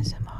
ASMR.